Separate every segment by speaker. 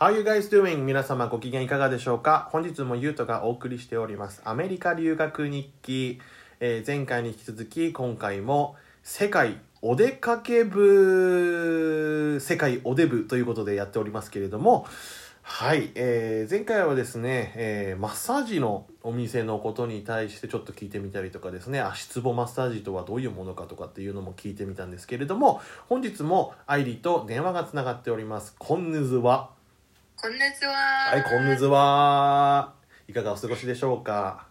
Speaker 1: How you guys doing? 皆様ご機嫌いかがでしょうか？本日もゆうとがお送りしております。アメリカ留学日記。えー前回に引き続き、今回も世界お出かけ部、世界お出部ということでやっておりますけれども、はい、えー前回はですね、えーマッサージのお店のことに対してちょっと聞いてみたりとかですね、足つぼマッサージとはどういうものかとかっていうのも聞いてみたんですけれども、本日も愛理と電話がつながっております。こんぬずは。
Speaker 2: こんにちは。
Speaker 1: はい、こんにちは。いかがお過ごしでしょうか？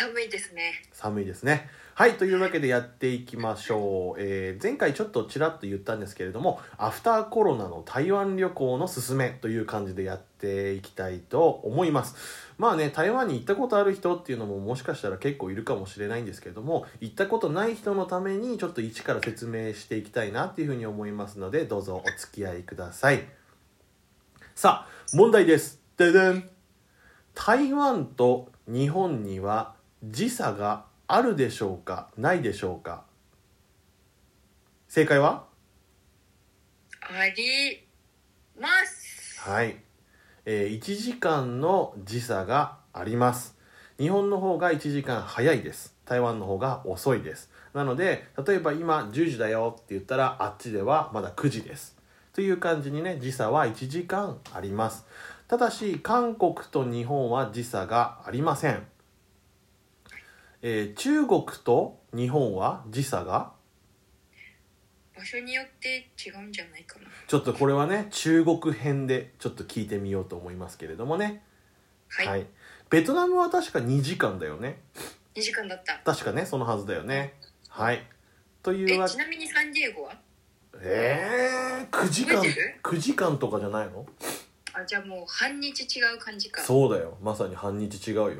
Speaker 2: 寒いですね。
Speaker 1: 寒いですね。はい、というわけでやっていきましょう。えー前回ちょっとちらっと言ったんですけれども、アフターコロナの台湾旅行のすすめという感じでやっていきたいと思います。まあね、台湾に行ったことある人っていうのももしかしたら結構いるかもしれないんですけれども、行ったことない人のためにちょっと一から説明していきたいなっていうふうに思いますので、どうぞお付き合いください。さあ、問題です。ででん。台湾と日本には時差があるでしょうか？ないでしょうか？正解は？
Speaker 2: あります。
Speaker 1: はい、えー1時間の時差があります。日本の方が1時間早いです。台湾の方が遅いです。なので例えば今10時だよって言ったらあっちではまだ9時です。という感じにね時差は1時間あります。ただし韓国と日本は時差がありません、えー中国と日本は時差が？
Speaker 2: 場所によって違うんじゃないかな。
Speaker 1: ちょっとこれはね中国編でちょっと聞いてみようと思いますけれどもね。
Speaker 2: はい。
Speaker 1: ベトナムは確か2時間だよね。
Speaker 2: 2時間だった。
Speaker 1: 確かねそのはずだよね。はい。という
Speaker 2: え、
Speaker 1: わ
Speaker 2: ちなみにサンディエゴは？
Speaker 1: えー、9時間。
Speaker 2: 覚えてる
Speaker 1: ？9時間とかじゃないの？
Speaker 2: あ、じゃあもう半日違う感じか。う。
Speaker 1: そうだよ。まさに半日違うよ、
Speaker 2: わ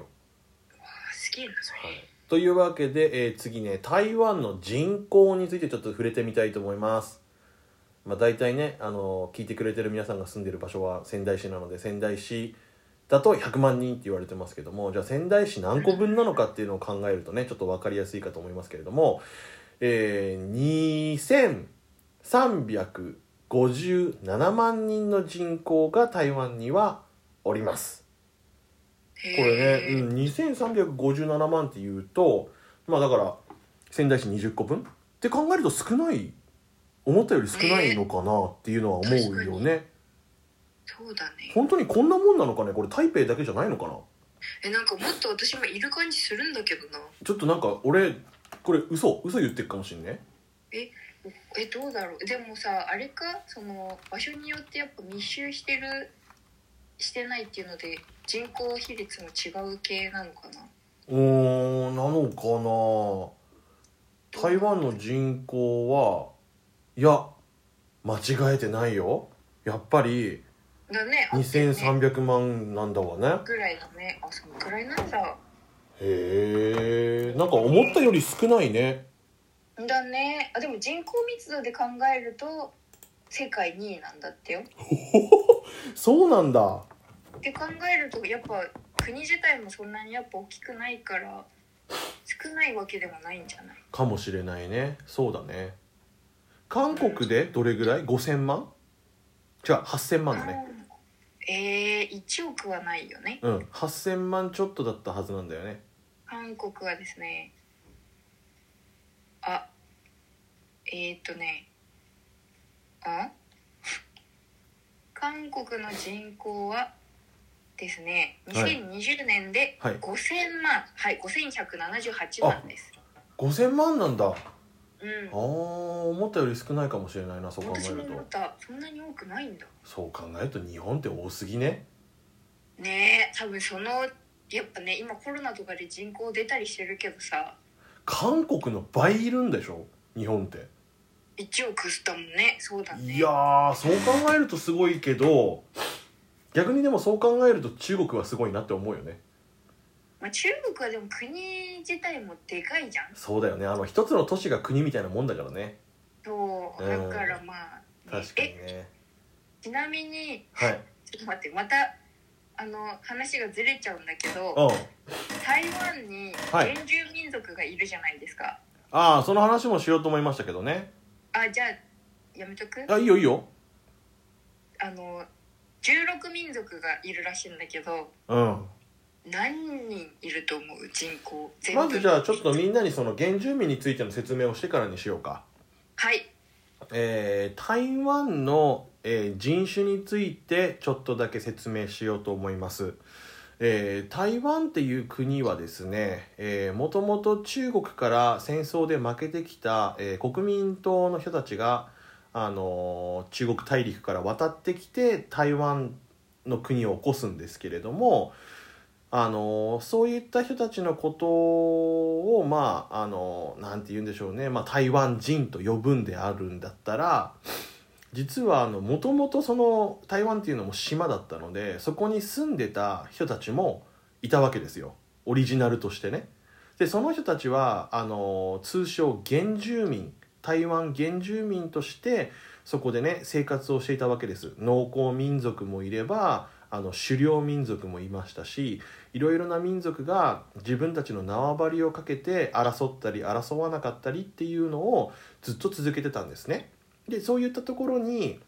Speaker 2: あ、すげえな、それ。
Speaker 1: はい、というわけで、えー次ね台湾の人口についてちょっと触れてみたいと思います。まあ大体ねあの聞いてくれてる皆さんが住んでる場所は仙台市なので仙台市だと100万人って言われてますけどもじゃあ仙台市何個分なのかっていうのを考えるとねちょっと分かりやすいかと思いますけれども、えー、2357万人の人口が台湾にはおります。これね、
Speaker 2: ー。
Speaker 1: うん、2357万っていうとまあだから仙台市20個分？って考えると少ない思ったより少ないのかなっていうのは思うよね。
Speaker 2: そうだね。
Speaker 1: 本当にこんなもんなのかね？これ台北だけじゃないのかな？
Speaker 2: え、なんかもっと私もいる感じするんだけどな。
Speaker 1: ちょっとなんか俺これ嘘嘘言ってるかもしんね。
Speaker 2: え、どうだろう？でもさ、あれか、その場所によってやっぱ密集してる、してないっていうので、人口比率も違う系なのかな？
Speaker 1: うーんなのかな？台湾の人口はいや間違えてないよやっぱり
Speaker 2: だね
Speaker 1: 2300万なんだわね
Speaker 2: ぐらいだね。あ、そのくらいなんだ。
Speaker 1: へえんか思ったより少ないね
Speaker 2: だね。あ、でも人口密度で考えると、世界2位なんだってよ。
Speaker 1: そうなんだ
Speaker 2: って考えると、やっぱ国自体もそんなにやっぱ大きくないから、少ないわけでもないんじゃない？
Speaker 1: かもしれないね。そうだね。韓国でどれぐらい？5000万？違う8000万だね。
Speaker 2: うんえー、1億はないよね。
Speaker 1: うん。8000万ちょっとだったはずなんだよね。
Speaker 2: 韓国はですねあえー、っとねあ？韓国の人口はですね。
Speaker 1: はい。
Speaker 2: 2020年で
Speaker 1: はい。
Speaker 2: 5000万。はい、5178万です。
Speaker 1: 5000万なんだ。あ
Speaker 2: うん。
Speaker 1: ー思ったより少ないかもしれないなそう考えると。
Speaker 2: そんなに多くないんだ。
Speaker 1: そう考えると日本って多すぎね。
Speaker 2: ねえ多分そのやっぱね今コロナとかで人口出たりしてるけどさ。
Speaker 1: 韓国の倍いるんでしょ？日本って。
Speaker 2: 1億だもんね。そうだね。
Speaker 1: いやーそう考えるとすごいけど逆にでもそう考えると中国はすごいなって思うよね。
Speaker 2: まあ、中国はでも国自体もでかいじゃん。
Speaker 1: そうだよね。あの一つの都市が国みたいなもんだからね。
Speaker 2: そう
Speaker 1: うん
Speaker 2: だからまあ、ね
Speaker 1: 確かに
Speaker 2: え
Speaker 1: ね
Speaker 2: ちなみに
Speaker 1: はい。
Speaker 2: ちょっと待ってまたあの話がずれちゃうんだけど
Speaker 1: うん。
Speaker 2: 台湾に
Speaker 1: はい。
Speaker 2: 原住民族がいるじゃないですか、
Speaker 1: ああその話もしようと思いましたけどね。
Speaker 2: あじゃあやめとく？
Speaker 1: あいいよいいよ。
Speaker 2: あの16民族がいるらしいんだけど
Speaker 1: うん。
Speaker 2: 何人いると思う人口全
Speaker 1: まずじゃあちょっとみんなにその原住民についての説明をしてからにしようか。
Speaker 2: はい。
Speaker 1: えー台湾の、えー人種についてちょっとだけ説明しようと思います、えー台湾っていう国はですね、えー、もともと中国から戦争で負けてきた、えー国民党の人たちが、あの中国大陸から渡ってきて台湾の国を起こすんですけれどもあのそういった人たちのことをまああのなんて言うんでしょうね、まあ、台湾人と呼ぶんであるんだったら実はもともとその台湾っていうのも島だったのでそこに住んでた人たちもいたわけですよオリジナルとしてね。でその人たちはあの通称原住民台湾原住民としてそこでね生活をしていたわけです農耕民族もいればあの狩猟民族もいましたしいろいろな民族が自分たちの縄張りをかけて争ったり争わなかったりっていうのをずっと続けてたんですね。でそういったところに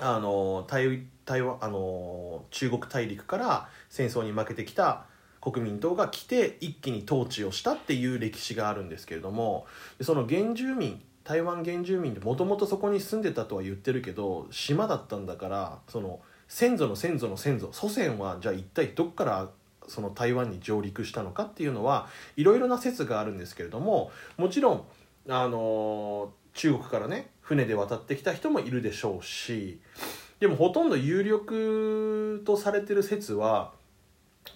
Speaker 1: あの台台湾あの中国大陸から戦争に負けてきた国民党が来て一気に統治をしたっていう歴史があるんですけれどもその原住民台湾原住民ってもともとそこに住んでたとは言ってるけど島だったんだからその先祖の先祖の先祖祖先はじゃあ一体どっからその台湾に上陸したのかっていうのはいろいろな説があるんですけれどももちろんあの中国からね船で渡ってきた人もいるでしょうしでもほとんど有力とされてる説は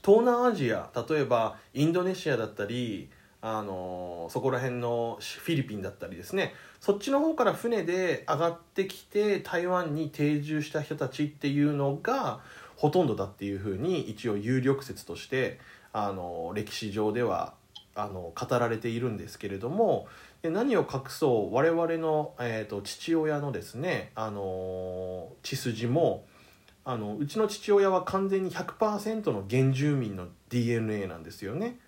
Speaker 1: 東南アジア例えばインドネシアだったりあのそこら辺のフィリピンだったりですねそっちの方から船で上がってきて台湾に定住した人たちっていうのがほとんどだっていうふうに一応有力説としてあの歴史上ではあの語られているんですけれどもで何を隠そう我々の、えー、と父親のですねあの血筋もあのうちの父親は完全に100%の原住民の DNA なんですよね。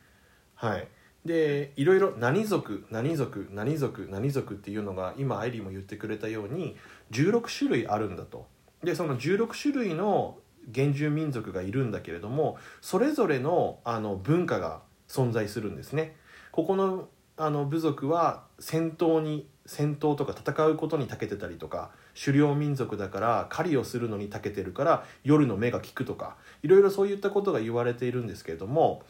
Speaker 1: はい、でいろいろ何族何族何族何族っていうのが今アイリーも言ってくれたように16種類あるんだと。でその16種類の原住民族がいるんだけれどもそれぞれのあの文化が存在するんですね。ここのあの部族は戦闘に戦闘とか戦うことに長けてたりとか狩猟民族だから狩りをするのに長けてるから夜の目が利くとかいろいろそういったことが言われているんですけれども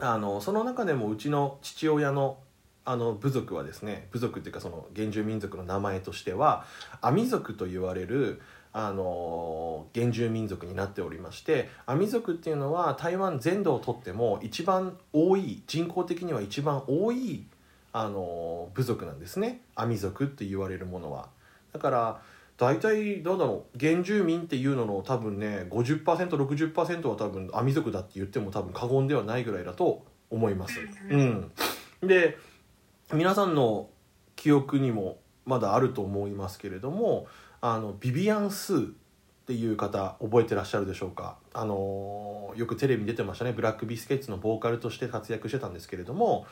Speaker 1: あのその中でもうちの父親のあの部族はですね部族っていうかその原住民族の名前としてはアミ族と言われるあの原住民族になっておりましてアミ族っていうのは台湾全土をとっても一番多い人口的には一番多いあの部族なんですね。アミ族って言われるものは。だから大体どうだろう原住民っていうのの多分ね 50%60% は多分アミ族だって言っても多分過言ではないぐらいだと思います。うん、で皆さんの記憶にもまだあると思いますけれどもあのビビアン・スーっていう方覚えてらっしゃるでしょうか？あのよくテレビに出てましたね。ブラックビスケッツのボーカルとして活躍してたんですけれども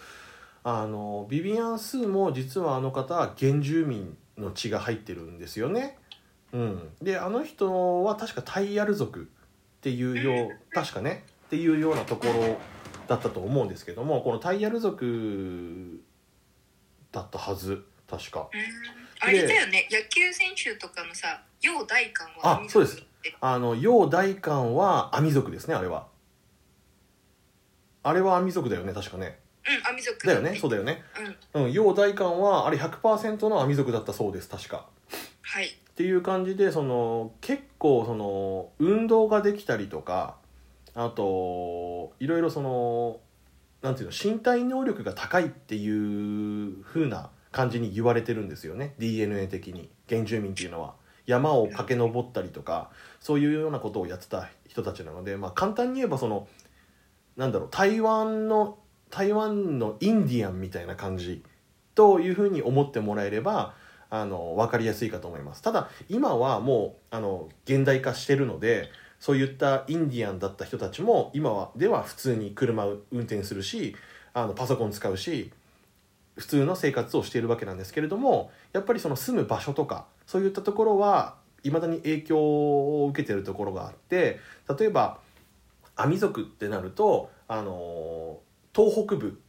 Speaker 1: あのビビアン・スーも実はあの方は原住民の血が入ってるんですよね。うん、であの人は確かタイヤル族っていうよう確かねっていうようなところだったと思うんですけどもこのタイヤル族だったはず確か。
Speaker 2: うんあれだよね野球選手とかのさ楊大官は
Speaker 1: あそうですあの楊大官はアミ族ですねあれは。あれは族だよね確かね。
Speaker 2: うんアミ族
Speaker 1: だよねそうだよね。
Speaker 2: うん。
Speaker 1: うん、楊大官はあれ100%のアミ族だったそうです確か。
Speaker 2: はい。
Speaker 1: っていう感じでその結構その運動ができたりとかあといろいろそのなんていうの身体能力が高いっていう風な感じに言われてるんですよね。DNA 的に。原住民っていうのは。山を駆け上ったりとかそういうようなことをやってた人たちなので、まあ、簡単に言えばそのなんだろう台湾の台湾のインディアンみたいな感じというふうに思ってもらえればあの分かりやすいかと思います。ただ今はもうあの現代化してるのでそういったインディアンだった人たちも今はでは普通に車を運転するしあのパソコン使うし普通の生活をしているわけなんですけれどもやっぱりその住む場所とかそういったところはいまだに影響を受けてるところがあって例えばアミ族ってなるとあの東北部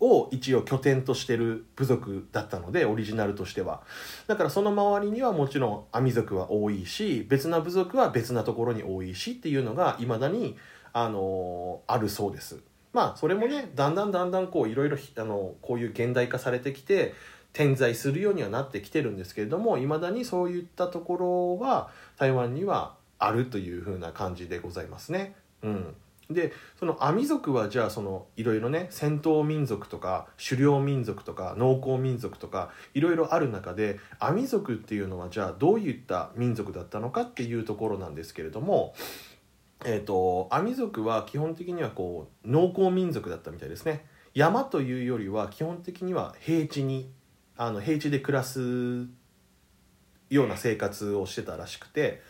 Speaker 1: を一応拠点としてる部族だったのでオリジナルとしては。だからその周りにはもちろんアミ族は多いし別な部族は別なところに多いしっていうのがいまだにあのあるそうです。まあそれもねだんだんだんだんこういろいろあのこういう現代化されてきて点在するようにはなってきてるんですけれどもいまだにそういったところは台湾にはあるというふうな感じでございますね。うん、でそのアミ族はじゃあそのいろいろね戦闘民族とか狩猟民族とか農耕民族とかいろいろある中でアミ族っていうのはじゃあどういった民族だったのかっていうところなんですけれども。えーと、アミ族は基本的にはこう農耕民族だったみたいですね山というよりは基本的には平地にあの平地で暮らすような生活をしてたらしくて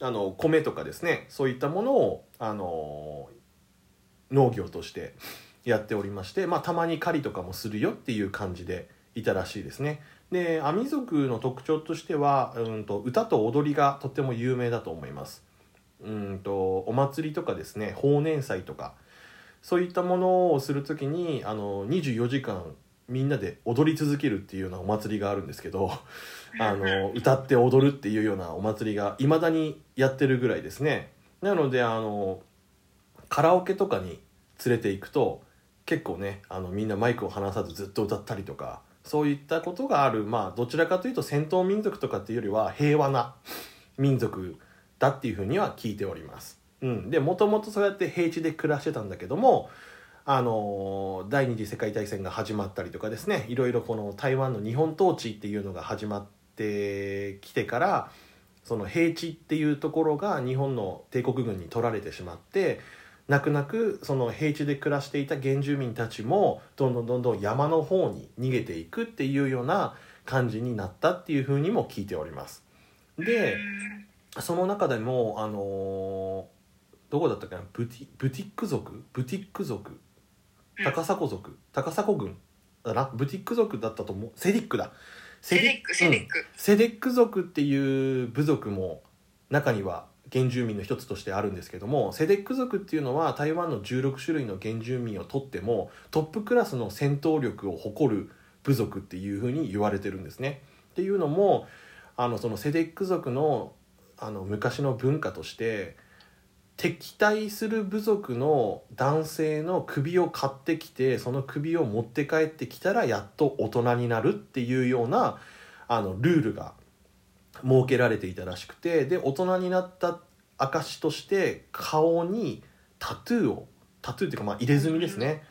Speaker 1: あの米とかですねそういったものをあの農業としてやっておりまして、まあ、たまに狩りとかもするよっていう感じでいたらしいですね。でアミ族の特徴としては、うんと、歌と踊りがとっても有名だと思います。うんとお祭りとかですね法年祭とかそういったものをする時にあの24時間みんなで踊り続けるっていうようなお祭りがあるんですけど あの歌って踊るっていうようなお祭りがいまだにやってるぐらいですねなのであのカラオケとかに連れて行くと結構ねあのみんなマイクを離さずずっと歌ったりとかそういったことがあるまあどちらかというと戦闘民族とかっていうよりは平和な民族だっていうふうには聞いております。うん、でもともとそうやって平地で暮らしてたんだけどもあの第二次世界大戦が始まったりとかですねいろいろこの台湾の日本統治っていうのが始まってきてからその平地っていうところが日本の帝国軍に取られてしまって泣く泣くその平地で暮らしていた原住民たちもどんどんどんどん山の方に逃げていくっていうような感じになったっていうふうにも聞いております。でその中でもあのどこだったっけな？ブティブティック族？ブティック族？高砂族？高砂軍だな？ブティック族だったと思う？セディックだ。
Speaker 2: セディックセディック、うん、
Speaker 1: セデック族っていう部族も中には原住民の一つとしてあるんですけどもセデック族っていうのは台湾の16種類の原住民をとってもトップクラスの戦闘力を誇る部族っていうふうに言われてるんですね。っていうのもあのそのセデック族のあの昔の文化として敵対する部族の男性の首を買ってきてその首を持って帰ってきたらやっと大人になるっていうようなあのルールが設けられていたらしくてで大人になった証として顔にタトゥーをタトゥーっていうかまあ入れ墨ですね。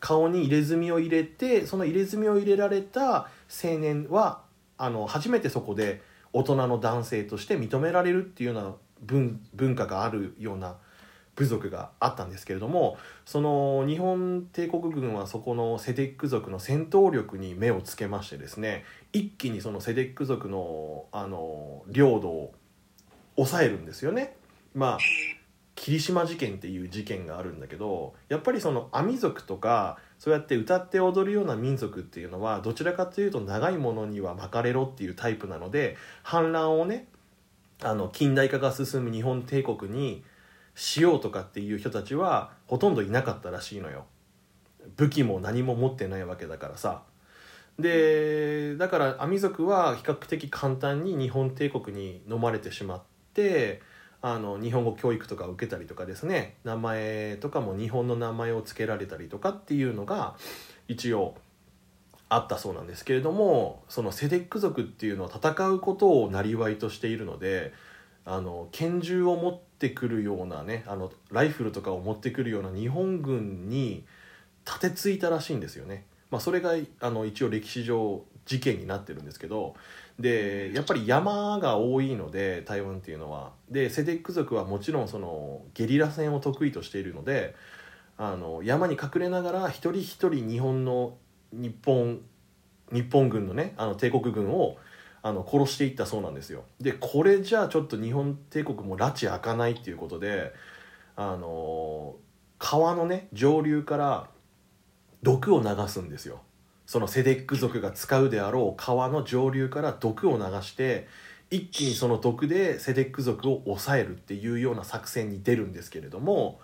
Speaker 1: 顔に入れ墨を入れてその入れ墨を入れられた青年はあの初めてそこで大人の男性として認められるっていうような文文化があるような部族があったんですけれどもその日本帝国軍はそこのセデック族の戦闘力に目をつけましてですね一気にそのセデック族のあの領土を抑えるんですよね。まあ霧島事件っていう事件があるんだけどやっぱりそのアミ族とかそうやって歌って踊るような民族っていうのはどちらかというと長いものには巻かれろっていうタイプなので反乱をねあの近代化が進む日本帝国にしようとかっていう人たちはほとんどいなかったらしいのよ武器も何も持ってないわけだからさでだからアミ族は比較的簡単に日本帝国に飲まれてしまってあの日本語教育とか受けたりとかですね名前とかも日本の名前を付けられたりとかっていうのが一応あったそうなんですけれどもそのセデック族っていうのは戦うことを生りとしているのであの拳銃を持ってくるようなねあのライフルとかを持ってくるような日本軍に立てついたらしいんですよね。まあ、それがあの一応歴史上事件になってるんですけどでやっぱり山が多いので台湾っていうのは。でセデック族はもちろんそのゲリラ戦を得意としているのであの山に隠れながら一人一人日本の日本日本軍のねあの帝国軍をあの殺していったそうなんですよ。でこれじゃあちょっと日本帝国も拉致開かないっていうことであの川のね上流から毒を流すんですよ。そのセデック族が使うであろう川の上流から毒を流して一気にその毒でセデック族を抑えるっていうような作戦に出るんですけれども、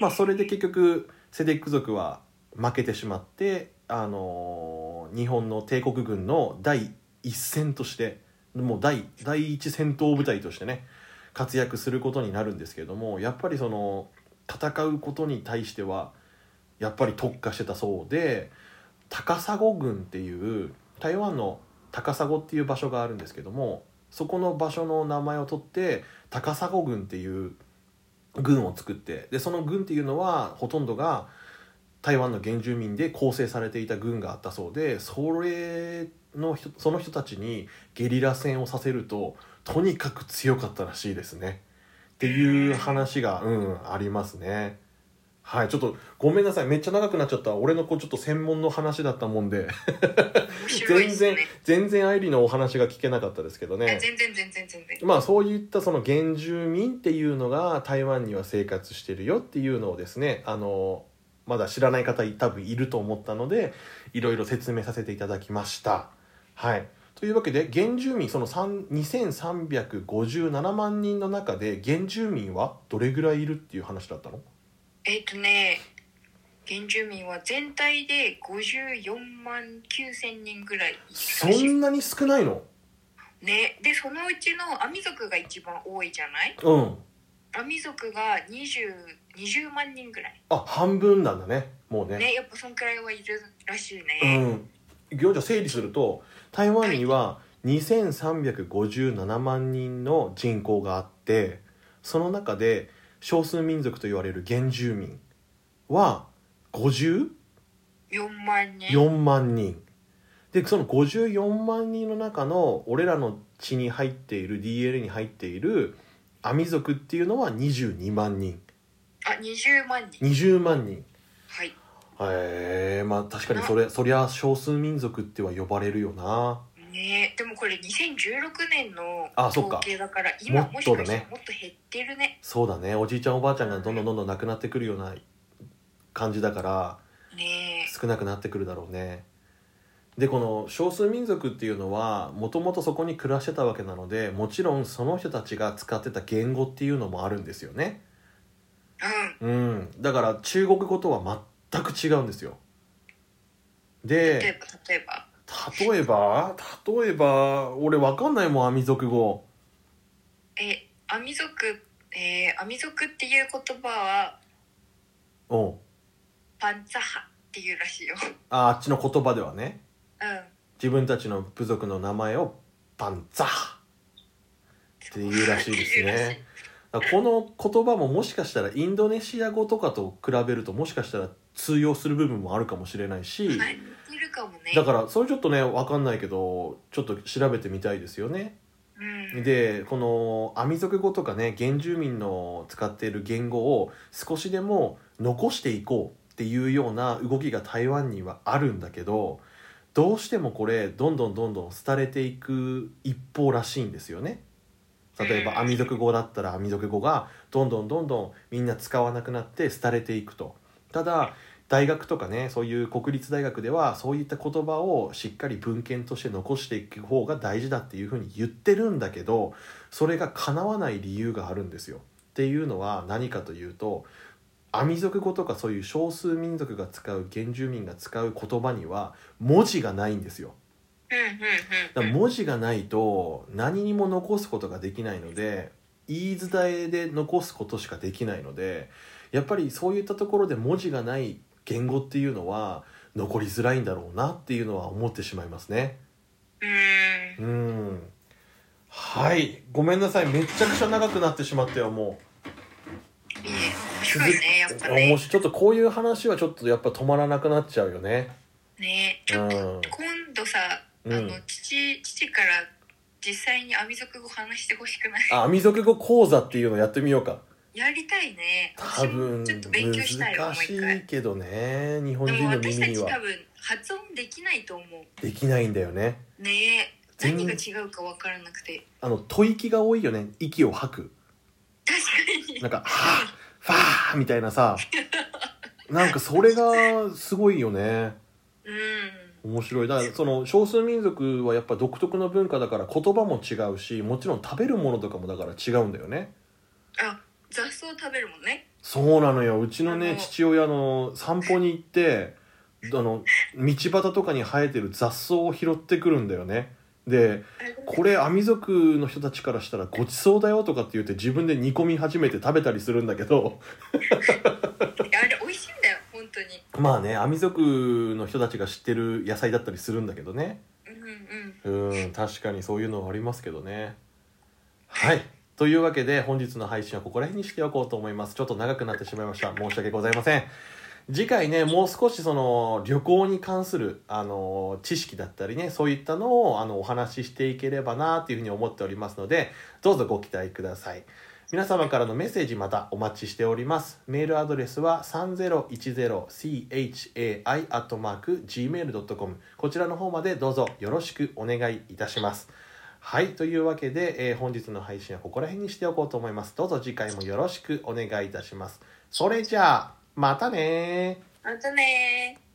Speaker 1: まあ、それで結局セデック族は負けてしまって、あのー日本の帝国軍の第一線としてもう第第一戦闘部隊としてね活躍することになるんですけれどもやっぱりその戦うことに対してはやっぱり特化してたそうで高砂軍っていう台湾の高砂っていう場所があるんですけどもそこの場所の名前を取って高砂軍っていう軍を作ってでその軍っていうのはほとんどが台湾の原住民で構成されていた軍があったそうでそれの人その人たちにゲリラ戦をさせるととにかく強かったらしいですね。っていう話が、うん、ありますね。はいちょっとごめんなさい。めっちゃ長くなっちゃった。俺のこうちょっと専門の話だったもんで。全然全然愛理のお話が聞けなかったですけど
Speaker 2: い
Speaker 1: ね。
Speaker 2: や全然全然全然。
Speaker 1: まあそういったその原住民っていうのが台湾には生活してるよっていうのをですねあのまだ知らない方多分いると思ったのでいろいろ説明させていただきました。はい。というわけで原住民その3 2357万人の中で原住民はどれぐらいいるっていう話だったの？
Speaker 2: えっ、とね原住民は全体で54万9千人ぐらい
Speaker 1: そんなに少ないの？
Speaker 2: ね。でそのうちのアミ族が一番多いじゃない？
Speaker 1: うん。
Speaker 2: アミ族が 20, 20万人ぐらい。
Speaker 1: あ半分なんだね。もうね。
Speaker 2: ねやっぱそんくらいはいるらしいうね、
Speaker 1: ん。行者整理すると台湾には2357万人の人口があってその中で少数民族と言われる原住民は54
Speaker 2: 4万人？
Speaker 1: 万人。でその54万人の中の俺らの血に入っている DNA に入っているアミ族っていうのは22万人。
Speaker 2: あ20万人。
Speaker 1: 20万人。
Speaker 2: はい。
Speaker 1: へえまあ確かにそれそりゃ少数民族っては呼ばれるよな
Speaker 2: ね。でもこれ2016年の統計だから今
Speaker 1: も
Speaker 2: し
Speaker 1: とだね。
Speaker 2: かしたらもっと減ってるね。
Speaker 1: そうだね。おじいちゃんおばあちゃんがどんどんどんどん亡くなってくるような感じだから
Speaker 2: ね
Speaker 1: 少なくなってくるだろうね。でこの少数民族っていうのはもともとそこに暮らしてたわけなのでもちろんその人たちが使ってた言語っていうのもあるんですよね。
Speaker 2: うん。
Speaker 1: うん。だから中国語とは全く違うんですよ。
Speaker 2: 例え
Speaker 1: で
Speaker 2: ば例えば
Speaker 1: 例えば例えば俺わかんないもんアミ族語。
Speaker 2: えアミ族えー、アミ族っていう言葉は
Speaker 1: う。ん
Speaker 2: パンツァハっていうらしいよ。
Speaker 1: ああっちの言葉ではね。
Speaker 2: うん。
Speaker 1: 自分たちの部族の名前をパンザーっていうらしいですね。この言葉ももしかしたらインドネシア語とかと比べるともしかしたら通用する部分もあるかもしれないし
Speaker 2: はい似てるかもね
Speaker 1: だからそれちょっとね分かんないけどちょっと調べてみたいですよね
Speaker 2: うん
Speaker 1: でこのアミ族語とかね原住民の使っている言語を少しでも残していこうっていうような動きが台湾にはあるんだけどどうしてもこれどんどんどんどん廃れていく一方らしいんですよね。例えば
Speaker 2: うん
Speaker 1: アミ族語だったらアミ族語がどんどんどんどんみんな使わなくなって廃れていくと。ただ大学とかねそういう国立大学ではそういった言葉をしっかり文献として残していく方が大事だっていうふうに言ってるんだけどそれが叶わない理由があるんですよ。っていうのは何かというとアミ族語とかそういう少数民族が使う原住民が使う言葉には文字がないんですよ。だ文字がないと何にも残すことができないので言い伝えで残すことしかできないのでやっぱりそういったところで文字がない言語っていうのは残りづらいんだろうなっていうのは思ってしまいますね。
Speaker 2: うん。
Speaker 1: うん。はい。ごめんなさい。めちゃくちゃ長くなってしまったよもう。
Speaker 2: いいね面白いねやっぱ
Speaker 1: 面
Speaker 2: ね
Speaker 1: 白い。ちょっとこういう話はちょっとやっぱ止まらなくなっちゃうよね。
Speaker 2: ねちょっと
Speaker 1: うん。
Speaker 2: 今度さ、
Speaker 1: うん。
Speaker 2: あの父父から実際にアミ族語話してほしくない？
Speaker 1: あアミ族語講座っていうのやってみようか
Speaker 2: やりたいね。
Speaker 1: 多分
Speaker 2: 私もちょっと勉強したい
Speaker 1: 難しいけどね日本
Speaker 2: で
Speaker 1: 人の
Speaker 2: も私た
Speaker 1: 耳には。
Speaker 2: ち多分発音できないと思う。
Speaker 1: できないんだよね。
Speaker 2: ね何が違うか分からなくて。
Speaker 1: あの吐息が多いよね。息を吐く。
Speaker 2: 確かに。
Speaker 1: なんか「はあファー」みたいなさ。なんかそれがすごいよね。
Speaker 2: うん。
Speaker 1: 面白い。だからその少数民族はやっぱ独特の文化だから言葉も違うしもちろん食べるものとかもだから違うんだよね。
Speaker 2: あ雑草食べるもんね。
Speaker 1: そうなのよ。うちのね父親の散歩に行ってあの道端とかに生えてる雑草を拾ってくるんだよね。でこれアミ族の人たちからしたらごちそうだよとかって言って自分で煮込み始めて食べたりするんだけど。
Speaker 2: あれ美味しいんだよ本当に。
Speaker 1: まあねアミ族の人たちが知ってる野菜だったりするんだけどね。
Speaker 2: うんうん。
Speaker 1: うん確かにそういうのはありますけどね。はいというわけで本日の配信はここら辺にしておこうと思います。ちょっと長くなってしまいました。申し訳ございません。次回ねもう少しその旅行に関するあの知識だったりねそういったのをあのお話ししていければなというふうに思っておりますのでどうぞご期待ください。皆様からのメッセージまたお待ちしております。メールアドレスは 3010chai.gmail.com こちらの方までどうぞよろしくお願いいたします。はいというわけで、えー本日の配信はここら辺にしておこうと思います。どうぞ次回もよろしくお願いいたします。それじゃあまたねー。
Speaker 2: またねー。